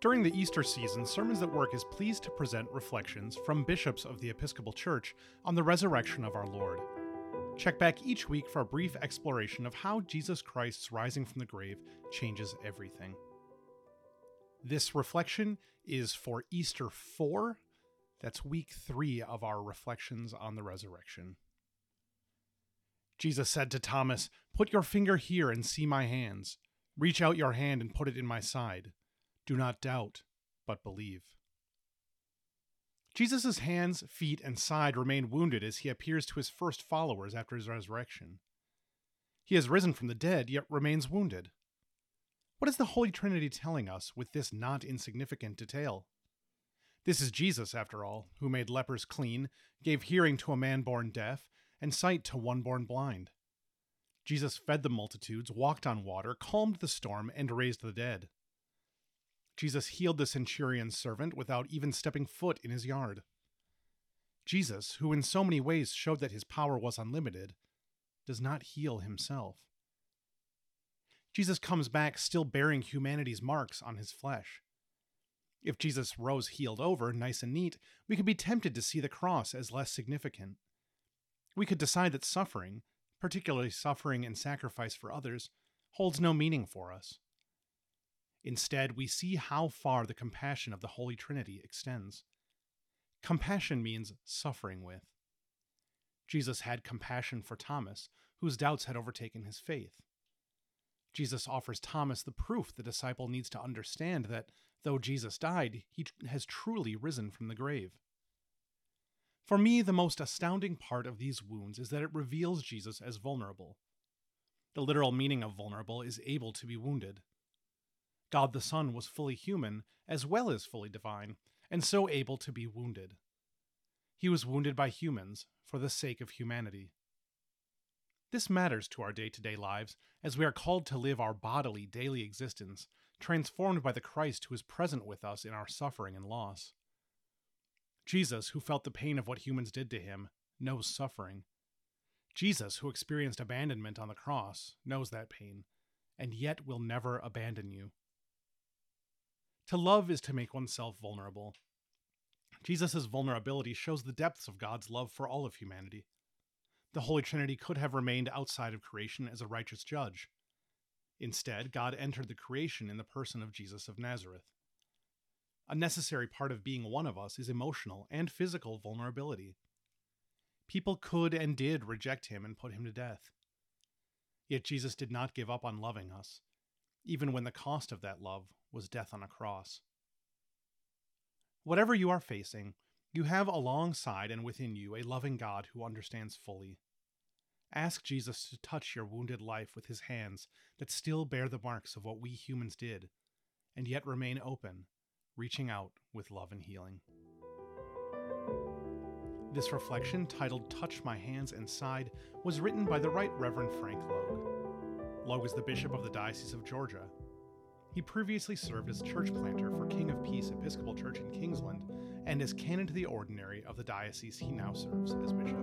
During the Easter season, Sermons That Work is pleased to present reflections from bishops of the Episcopal Church on the resurrection of our Lord. Check back each week for a brief exploration of how Jesus Christ's rising from the grave changes everything. This reflection is for Easter 4. That's week 3 of our reflections on the resurrection. Jesus said to Thomas, Put your finger here and see my hands. Reach out your hand and put it in my side. Do not doubt, but believe. Jesus' hands, feet, and side remain wounded as he appears to his first followers after his resurrection. He has risen from the dead, yet remains wounded. What is the Holy Trinity telling us with this not insignificant detail? This is Jesus, after all, who made lepers clean, gave hearing to a man born deaf, and sight to one born blind. Jesus fed the multitudes, walked on water, calmed the storm, and raised the dead. Jesus healed the centurion's servant without even stepping foot in his yard. Jesus, who in so many ways showed that his power was unlimited, does not heal himself. Jesus comes back still bearing humanity's marks on his flesh. If Jesus rose healed over, nice and neat, we could be tempted to see the cross as less significant. We could decide that suffering, particularly suffering and sacrifice for others, holds no meaning for us. Instead, we see how far the compassion of the Holy Trinity extends. Compassion means suffering with. Jesus had compassion for Thomas, whose doubts had overtaken his faith. Jesus offers Thomas the proof the disciple needs to understand that though Jesus died, he has truly risen from the grave. For me, the most astounding part of these wounds is that it reveals Jesus as vulnerable. The literal meaning of vulnerable is able to be wounded. God the Son was fully human as well as fully divine, and so able to be wounded. He was wounded by humans for the sake of humanity. This matters to our day to day lives as we are called to live our bodily daily existence, transformed by the Christ who is present with us in our suffering and loss. Jesus, who felt the pain of what humans did to him, knows suffering. Jesus, who experienced abandonment on the cross, knows that pain, and yet will never abandon you. To love is to make oneself vulnerable. Jesus' vulnerability shows the depths of God's love for all of humanity. The Holy Trinity could have remained outside of creation as a righteous judge. Instead, God entered the creation in the person of Jesus of Nazareth. A necessary part of being one of us is emotional and physical vulnerability. People could and did reject him and put him to death. Yet Jesus did not give up on loving us, even when the cost of that love was death on a cross. Whatever you are facing, you have alongside and within you a loving God who understands fully. Ask Jesus to touch your wounded life with his hands that still bear the marks of what we humans did, and yet remain open, reaching out with love and healing. This reflection, titled Touch My Hands and Side, was written by the Right Reverend Frank Logue. Logue is the Bishop of the Diocese of Georgia he previously served as church planter for King of Peace Episcopal Church in Kingsland and as canon to the ordinary of the diocese he now serves as bishop.